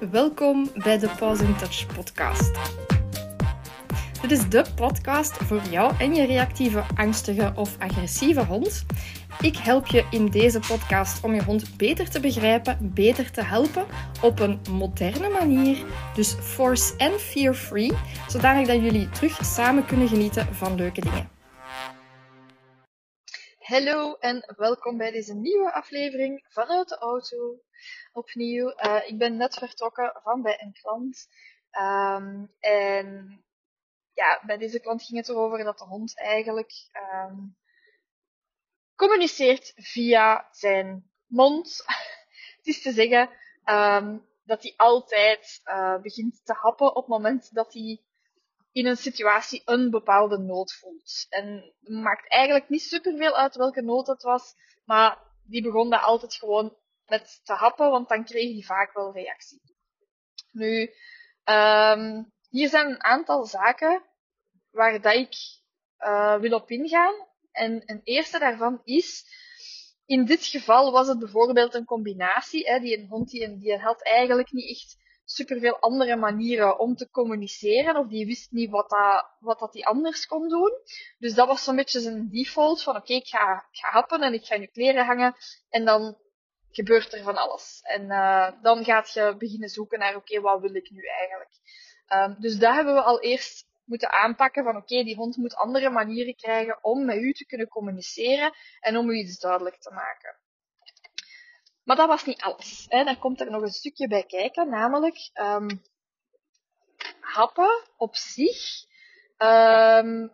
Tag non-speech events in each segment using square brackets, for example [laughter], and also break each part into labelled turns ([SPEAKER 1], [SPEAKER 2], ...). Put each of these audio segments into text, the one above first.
[SPEAKER 1] Welkom bij de Pause in Touch podcast. Dit is de podcast voor jou en je reactieve, angstige of agressieve hond. Ik help je in deze podcast om je hond beter te begrijpen, beter te helpen op een moderne manier. Dus force en fear-free, zodanig dat jullie terug samen kunnen genieten van leuke dingen. Hallo en welkom bij deze nieuwe aflevering vanuit de auto. Opnieuw, uh, ik ben net vertrokken van bij een klant. Um, en ja, bij deze klant ging het erover dat de hond eigenlijk um, communiceert via zijn mond. [laughs] het is te zeggen um, dat hij altijd uh, begint te happen op het moment dat hij in een situatie een bepaalde nood voelt. En het maakt eigenlijk niet superveel uit welke nood het was, maar die begon daar altijd gewoon met te happen, want dan kreeg hij vaak wel reactie. Nu, um, hier zijn een aantal zaken waar dat ik uh, wil op ingaan. En een eerste daarvan is, in dit geval was het bijvoorbeeld een combinatie. Hè, die een hond die, die had eigenlijk niet echt superveel andere manieren om te communiceren, of die wist niet wat dat, wat dat die anders kon doen. Dus dat was zo'n beetje zijn default van oké, ik ga, ik ga happen en ik ga je kleren hangen en dan gebeurt er van alles. En uh, dan gaat je beginnen zoeken naar oké, wat wil ik nu eigenlijk. Um, dus daar hebben we al eerst moeten aanpakken van oké, die hond moet andere manieren krijgen om met u te kunnen communiceren en om u iets duidelijk te maken. Maar dat was niet alles. Hè. Dan komt er nog een stukje bij kijken, namelijk um, happen op zich um,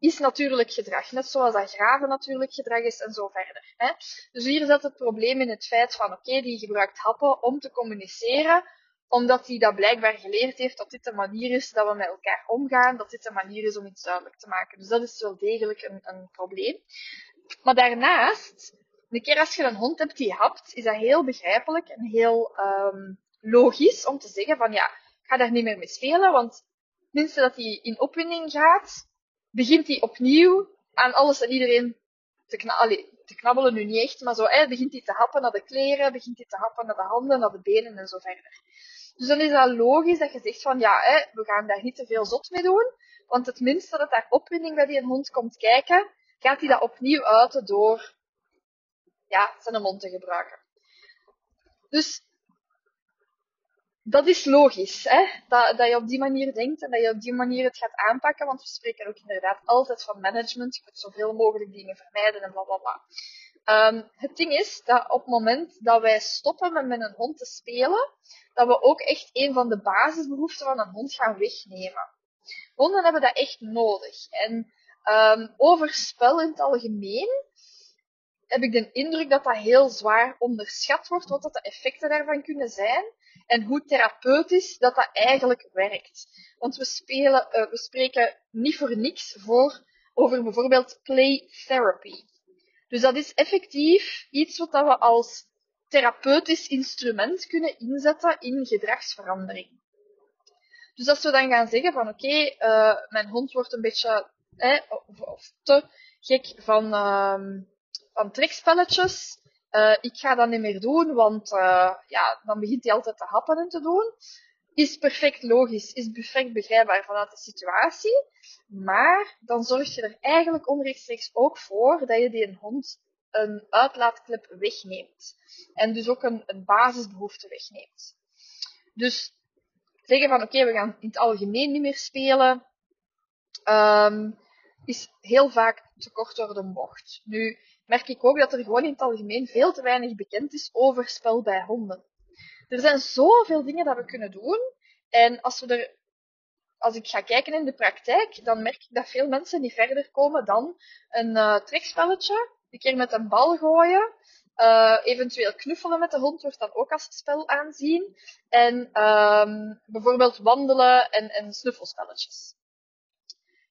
[SPEAKER 1] is natuurlijk gedrag. Net zoals dat graven natuurlijk gedrag is en zo verder. Hè. Dus hier zit het probleem in het feit van oké, die gebruikt happen om te communiceren, omdat hij dat blijkbaar geleerd heeft dat dit de manier is dat we met elkaar omgaan, dat dit de manier is om iets duidelijk te maken. Dus dat is wel degelijk een, een probleem. Maar daarnaast een keer als je een hond hebt die hapt, is dat heel begrijpelijk en heel um, logisch om te zeggen van ja, ik ga daar niet meer mee spelen, want minstens dat hij in opwinding gaat, begint hij opnieuw aan alles en iedereen te, te knabbelen, nu niet echt, maar zo, begint hij te happen naar de kleren, begint hij te happen naar de handen, naar de benen en zo verder. Dus dan is dat logisch dat je zegt van ja, we gaan daar niet te veel zot mee doen, want het minste dat daar opwinding bij die hond komt kijken, gaat hij dat opnieuw uiten door ja, zijn mond te gebruiken. Dus dat is logisch, hè? Dat, dat je op die manier denkt en dat je op die manier het gaat aanpakken, want we spreken ook inderdaad altijd van management. Je moet zoveel mogelijk dingen vermijden en bla bla bla. Um, het ding is dat op het moment dat wij stoppen met met een hond te spelen, dat we ook echt een van de basisbehoeften van een hond gaan wegnemen. Honden hebben dat echt nodig. En um, over spel in het algemeen heb ik de indruk dat dat heel zwaar onderschat wordt, wat dat de effecten daarvan kunnen zijn en hoe therapeutisch dat dat eigenlijk werkt. Want we, spelen, uh, we spreken niet voor niks voor over bijvoorbeeld play therapy. Dus dat is effectief iets wat we als therapeutisch instrument kunnen inzetten in gedragsverandering. Dus als we dan gaan zeggen van oké, uh, mijn hond wordt een beetje eh, of, te gek van, uh, van trekspelletjes. Uh, ik ga dat niet meer doen, want uh, ja, dan begint hij altijd te happen en te doen. Is perfect logisch, is perfect begrijpbaar vanuit de situatie. Maar dan zorg je er eigenlijk onrechtstreeks ook voor dat je die een hond een uitlaatklep wegneemt. En dus ook een, een basisbehoefte wegneemt. Dus zeggen van oké, we gaan in het algemeen niet meer spelen, um, is heel vaak te kort door de bocht. Nu, merk ik ook dat er gewoon in het algemeen veel te weinig bekend is over spel bij honden. Er zijn zoveel dingen dat we kunnen doen. En als we er, als ik ga kijken in de praktijk, dan merk ik dat veel mensen niet verder komen dan een uh, trekspelletje, een keer met een bal gooien, uh, eventueel knuffelen met de hond wordt dan ook als spel aanzien. En um, bijvoorbeeld wandelen en, en snuffelspelletjes.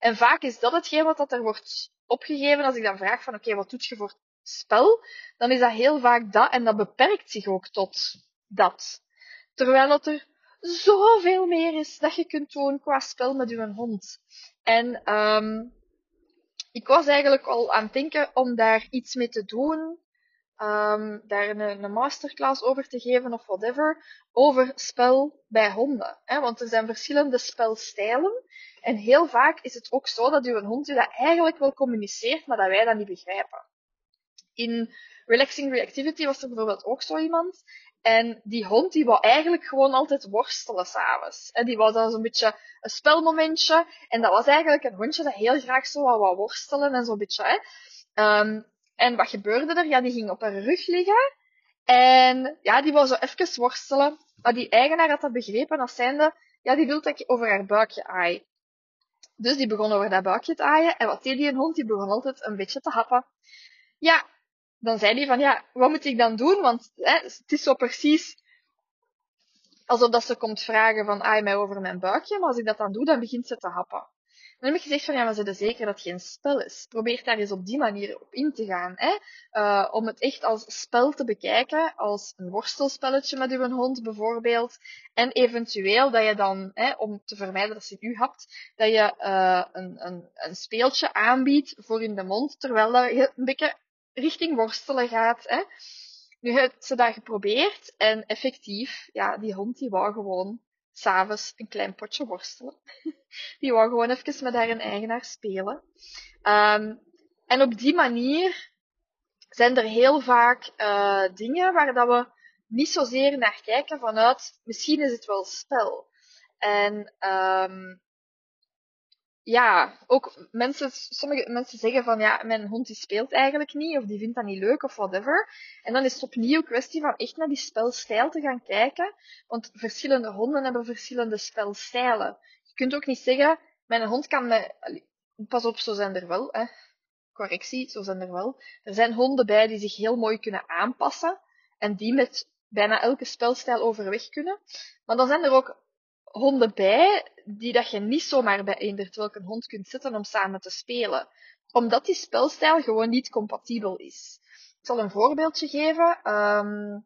[SPEAKER 1] En vaak is dat hetgeen wat er wordt opgegeven als ik dan vraag van oké, wat doet je voor spel? Dan is dat heel vaak dat en dat beperkt zich ook tot dat. Terwijl dat er zoveel meer is dat je kunt doen qua spel met je hond. En um, ik was eigenlijk al aan het denken om daar iets mee te doen um, daar een, een, masterclass over te geven of whatever, over spel bij honden. Hè? Want er zijn verschillende spelstijlen. En heel vaak is het ook zo dat uw hond u dat eigenlijk wel communiceert, maar dat wij dat niet begrijpen. In Relaxing Reactivity was er bijvoorbeeld ook zo iemand. En die hond die wou eigenlijk gewoon altijd worstelen s'avonds. En die wou dan zo'n beetje een spelmomentje. En dat was eigenlijk een hondje dat heel graag zo wou worstelen en zo'n beetje. Hè. Um, en wat gebeurde er? Ja, die ging op haar rug liggen. En ja, die wou zo even worstelen. Maar die eigenaar had dat begrepen als zijnde, ja, die wil dat ik over haar buikje aai. Dus die begon over dat buikje te aaien. En wat deed die een hond? Die begon altijd een beetje te happen. Ja, dan zei hij van, ja, wat moet ik dan doen? Want hè, het is zo precies alsof dat ze komt vragen van, aai mij over mijn buikje. Maar als ik dat dan doe, dan begint ze te happen. Dan heb ik gezegd van ja, maar ze zeker dat het geen spel is. Probeer daar eens op die manier op in te gaan. Hè? Uh, om het echt als spel te bekijken, als een worstelspelletje met uw hond bijvoorbeeld. En eventueel dat je dan, hè, om te vermijden dat ze u hapt, dat je uh, een, een, een speeltje aanbiedt voor in de mond, terwijl je een beetje richting worstelen gaat. Hè? Nu heeft ze dat geprobeerd en effectief, ja, die hond die wou gewoon s'avonds een klein potje worstelen. [laughs] Die wou gewoon even met haar eigenaar spelen. Um, en op die manier zijn er heel vaak uh, dingen waar dat we niet zozeer naar kijken vanuit, misschien is het wel spel. En um, ja, ook mensen, sommige mensen zeggen van ja, mijn hond die speelt eigenlijk niet, of die vindt dat niet leuk, of whatever. En dan is het opnieuw kwestie van echt naar die spelstijl te gaan kijken, want verschillende honden hebben verschillende spelstijlen. Je kunt ook niet zeggen, mijn hond kan me, pas op, zo zijn er wel, hè. correctie, zo zijn er wel. Er zijn honden bij die zich heel mooi kunnen aanpassen, en die met bijna elke spelstijl overweg kunnen. Maar dan zijn er ook honden bij die dat je niet zomaar eender welke hond kunt zetten om samen te spelen. Omdat die spelstijl gewoon niet compatibel is. Ik zal een voorbeeldje geven. Um,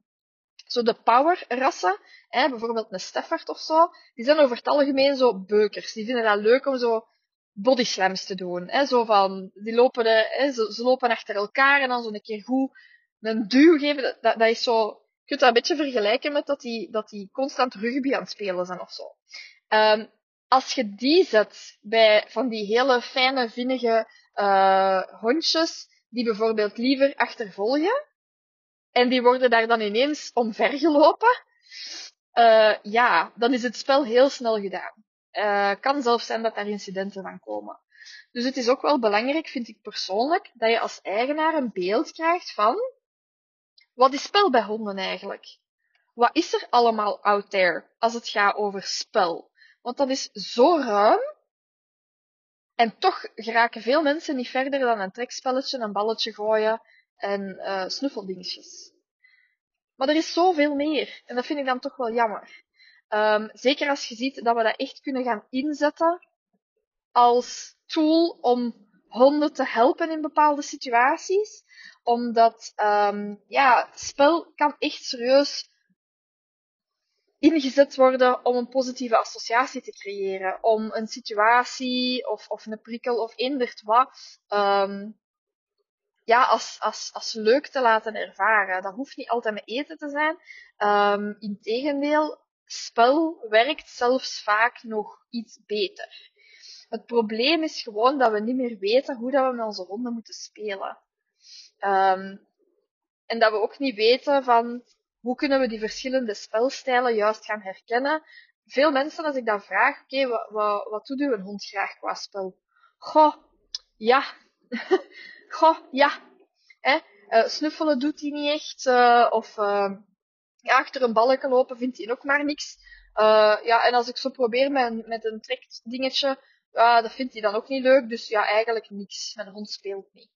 [SPEAKER 1] zo de power-rassen, hè, bijvoorbeeld een Stafford of zo, die zijn over het algemeen zo beukers. Die vinden dat leuk om zo body slams te doen. Hè, zo van, die lopen, hè, ze, lopen achter elkaar en dan zo een keer goed een duw geven. Dat, dat, is zo kunt dat een beetje vergelijken met dat die, dat die constant rugby aan het spelen zijn of zo. Um, als je die zet bij van die hele fijne, vinnige uh, hondjes, die bijvoorbeeld liever achtervolgen, en die worden daar dan ineens omvergelopen, uh, ja, dan is het spel heel snel gedaan. Uh, kan zelfs zijn dat daar incidenten van komen. Dus het is ook wel belangrijk, vind ik persoonlijk, dat je als eigenaar een beeld krijgt van wat is spel bij honden eigenlijk? Wat is er allemaal out there als het gaat over spel? Want dat is zo ruim. En toch geraken veel mensen niet verder dan een trekspelletje, een balletje gooien en uh, snuffeldingetjes. Maar er is zoveel meer. En dat vind ik dan toch wel jammer. Um, zeker als je ziet dat we dat echt kunnen gaan inzetten als tool om honden te helpen in bepaalde situaties omdat um, ja, spel kan echt serieus ingezet worden om een positieve associatie te creëren. Om een situatie of, of een prikkel of eendert wat um, ja, als, als, als leuk te laten ervaren. Dat hoeft niet altijd met eten te zijn. Um, Integendeel, spel werkt zelfs vaak nog iets beter. Het probleem is gewoon dat we niet meer weten hoe dat we met onze honden moeten spelen. Um, en dat we ook niet weten van hoe kunnen we die verschillende spelstijlen juist gaan herkennen. Veel mensen, als ik dan vraag, oké, wat, wat, wat doet een hond graag qua spel? Goh, ja. [laughs] Goh, ja. Hè? Uh, snuffelen doet hij niet echt. Uh, of ja, achter een balken lopen vindt hij ook maar niks. ja, en als ik zo probeer met, met een trekdingetje, ja, dat vindt hij dan ook niet leuk. Dus ja, eigenlijk niks. Mijn hond speelt niet.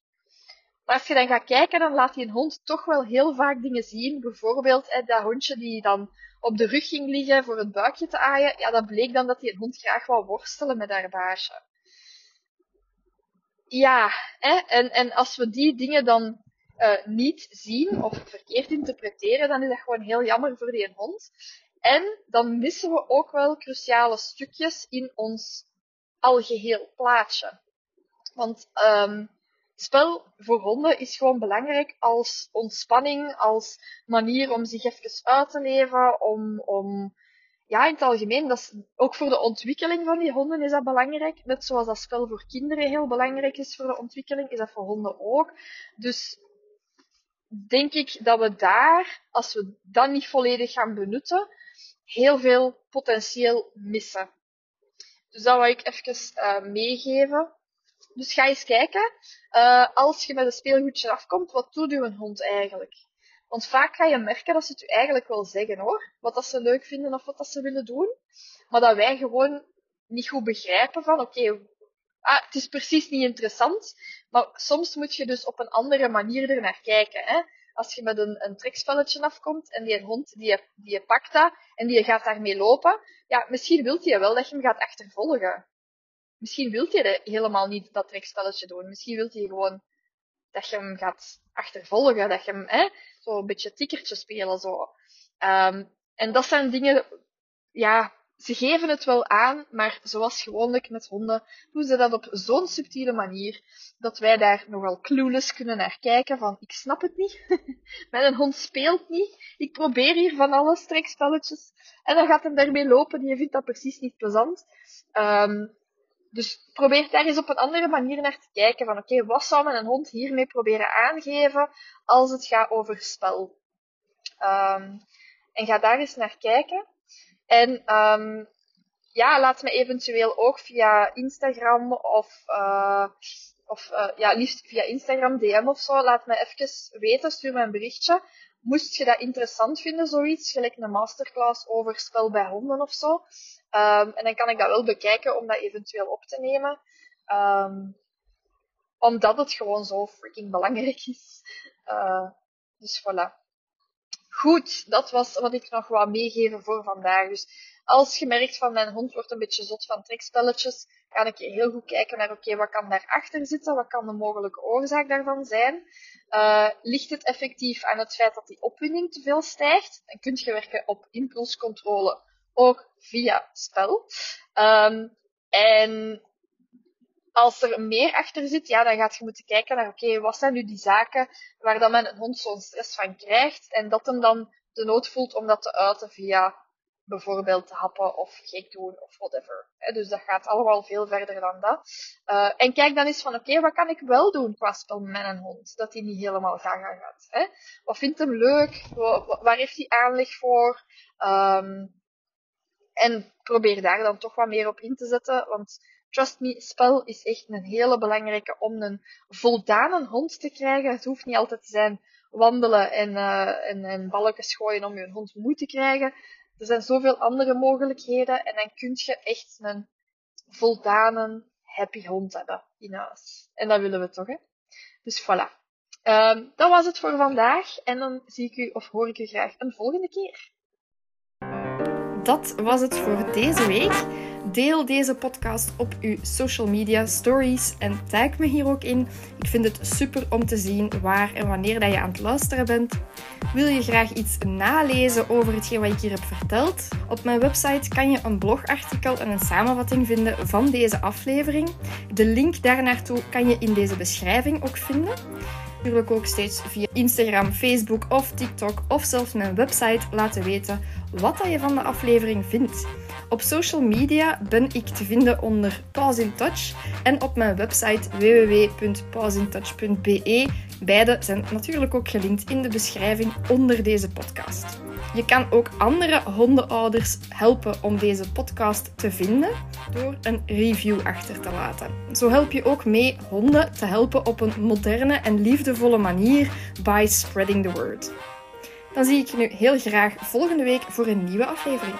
[SPEAKER 1] Maar als je dan gaat kijken, dan laat die een hond toch wel heel vaak dingen zien. Bijvoorbeeld dat hondje die dan op de rug ging liggen voor het buikje te aaien. Ja, dat bleek dan dat die een hond graag wou worstelen met haar baasje. Ja, hè, en, en als we die dingen dan uh, niet zien of verkeerd interpreteren, dan is dat gewoon heel jammer voor die hond. En dan missen we ook wel cruciale stukjes in ons algeheel plaatje. Want um, spel voor honden is gewoon belangrijk als ontspanning, als manier om zich even uit te leven, om, om ja, in het algemeen, dat is, ook voor de ontwikkeling van die honden is dat belangrijk. Net zoals dat spel voor kinderen heel belangrijk is voor de ontwikkeling, is dat voor honden ook. Dus denk ik dat we daar, als we dat niet volledig gaan benutten, heel veel potentieel missen. Dus dat wil ik even uh, meegeven. Dus ga eens kijken, uh, als je met een speelgoedje afkomt, wat doet uw hond eigenlijk? Want vaak ga je merken dat ze het u eigenlijk wel zeggen hoor. Wat dat ze leuk vinden of wat dat ze willen doen. Maar dat wij gewoon niet goed begrijpen van oké, ah, het is precies niet interessant. Maar soms moet je dus op een andere manier er naar kijken. Hè? Als je met een, een trekspelletje afkomt en die hond die je, die pakt dat en die gaat daarmee lopen. Ja, misschien wilt je wel dat je hem gaat achtervolgen. Misschien wilt je helemaal niet dat trekspelletje doen. Misschien wilt je gewoon dat je hem gaat achtervolgen. Dat je hem, hè, zo een beetje tikkertje spelen, zo. Um, en dat zijn dingen, ja, ze geven het wel aan, maar zoals gewoonlijk met honden, doen ze dat op zo'n subtiele manier, dat wij daar nogal clueless kunnen naar kijken van, ik snap het niet, [laughs] mijn hond speelt niet, ik probeer hier van alles, trekspelletjes, en dan gaat hem daarmee lopen, die vindt dat precies niet plezant. Um, dus probeer daar eens op een andere manier naar te kijken. Van oké, wat zou mijn hond hiermee proberen aangeven als het gaat over spel? Um, en ga daar eens naar kijken. En um, ja, laat me eventueel ook via Instagram of, uh, of uh, ja, liefst via Instagram DM of zo, laat me even weten, stuur me een berichtje. Moest je dat interessant vinden, zoiets, gelijk een masterclass over spel bij honden of zo. Um, en dan kan ik dat wel bekijken om dat eventueel op te nemen. Um, omdat het gewoon zo freaking belangrijk is. Uh, dus voilà. Goed, dat was wat ik nog wou meegeven voor vandaag. Dus als je merkt van mijn hond wordt een beetje zot van trekspelletjes, kan ik heel goed kijken naar oké, wat kan daarachter zitten? Wat kan de mogelijke oorzaak daarvan zijn? Uh, ligt het effectief aan het feit dat die opwinding te veel stijgt? Dan kun je werken op impulscontrole ook via spel. Um, en als er meer achter zit, ja, dan gaat je moeten kijken naar, oké, wat zijn nu die zaken waar dan men een hond zo'n stress van krijgt en dat hem dan de nood voelt om dat te uiten via bijvoorbeeld happen of gek doen of whatever. dus dat gaat allemaal veel verder dan dat. Uh, en kijk dan eens van, oké, wat kan ik wel doen qua spel met een hond? Dat hij niet helemaal gaga gaat. Hè? Wat vindt hem leuk? Waar heeft hij aanleg voor? Um, en probeer daar dan toch wat meer op in te zetten. Want trust me, spel is echt een hele belangrijke om een voldane hond te krijgen. Het hoeft niet altijd te zijn wandelen en, uh, en, en balletjes gooien om je hond moe te krijgen. Er zijn zoveel andere mogelijkheden en dan kun je echt een voldane, happy hond hebben in huis. En dat willen we toch, hè? Dus voilà. Um, dat was het voor vandaag en dan zie ik u of hoor ik u graag een volgende keer
[SPEAKER 2] dat was het voor deze week. Deel deze podcast op uw social media stories en tag me hier ook in. Ik vind het super om te zien waar en wanneer dat je aan het luisteren bent. Wil je graag iets nalezen over hetgeen wat ik hier heb verteld? Op mijn website kan je een blogartikel en een samenvatting vinden van deze aflevering. De link daarnaartoe kan je in deze beschrijving ook vinden natuurlijk ook steeds via Instagram, Facebook of TikTok of zelfs mijn website laten weten wat je van de aflevering vindt. Op social media ben ik te vinden onder Pause in Touch en op mijn website www.pausintouch.be. Beide zijn natuurlijk ook gelinkt in de beschrijving onder deze podcast. Je kan ook andere hondenouders helpen om deze podcast te vinden door een review achter te laten. Zo help je ook mee honden te helpen op een moderne en liefdevolle manier by spreading the word. Dan zie ik je nu heel graag volgende week voor een nieuwe aflevering.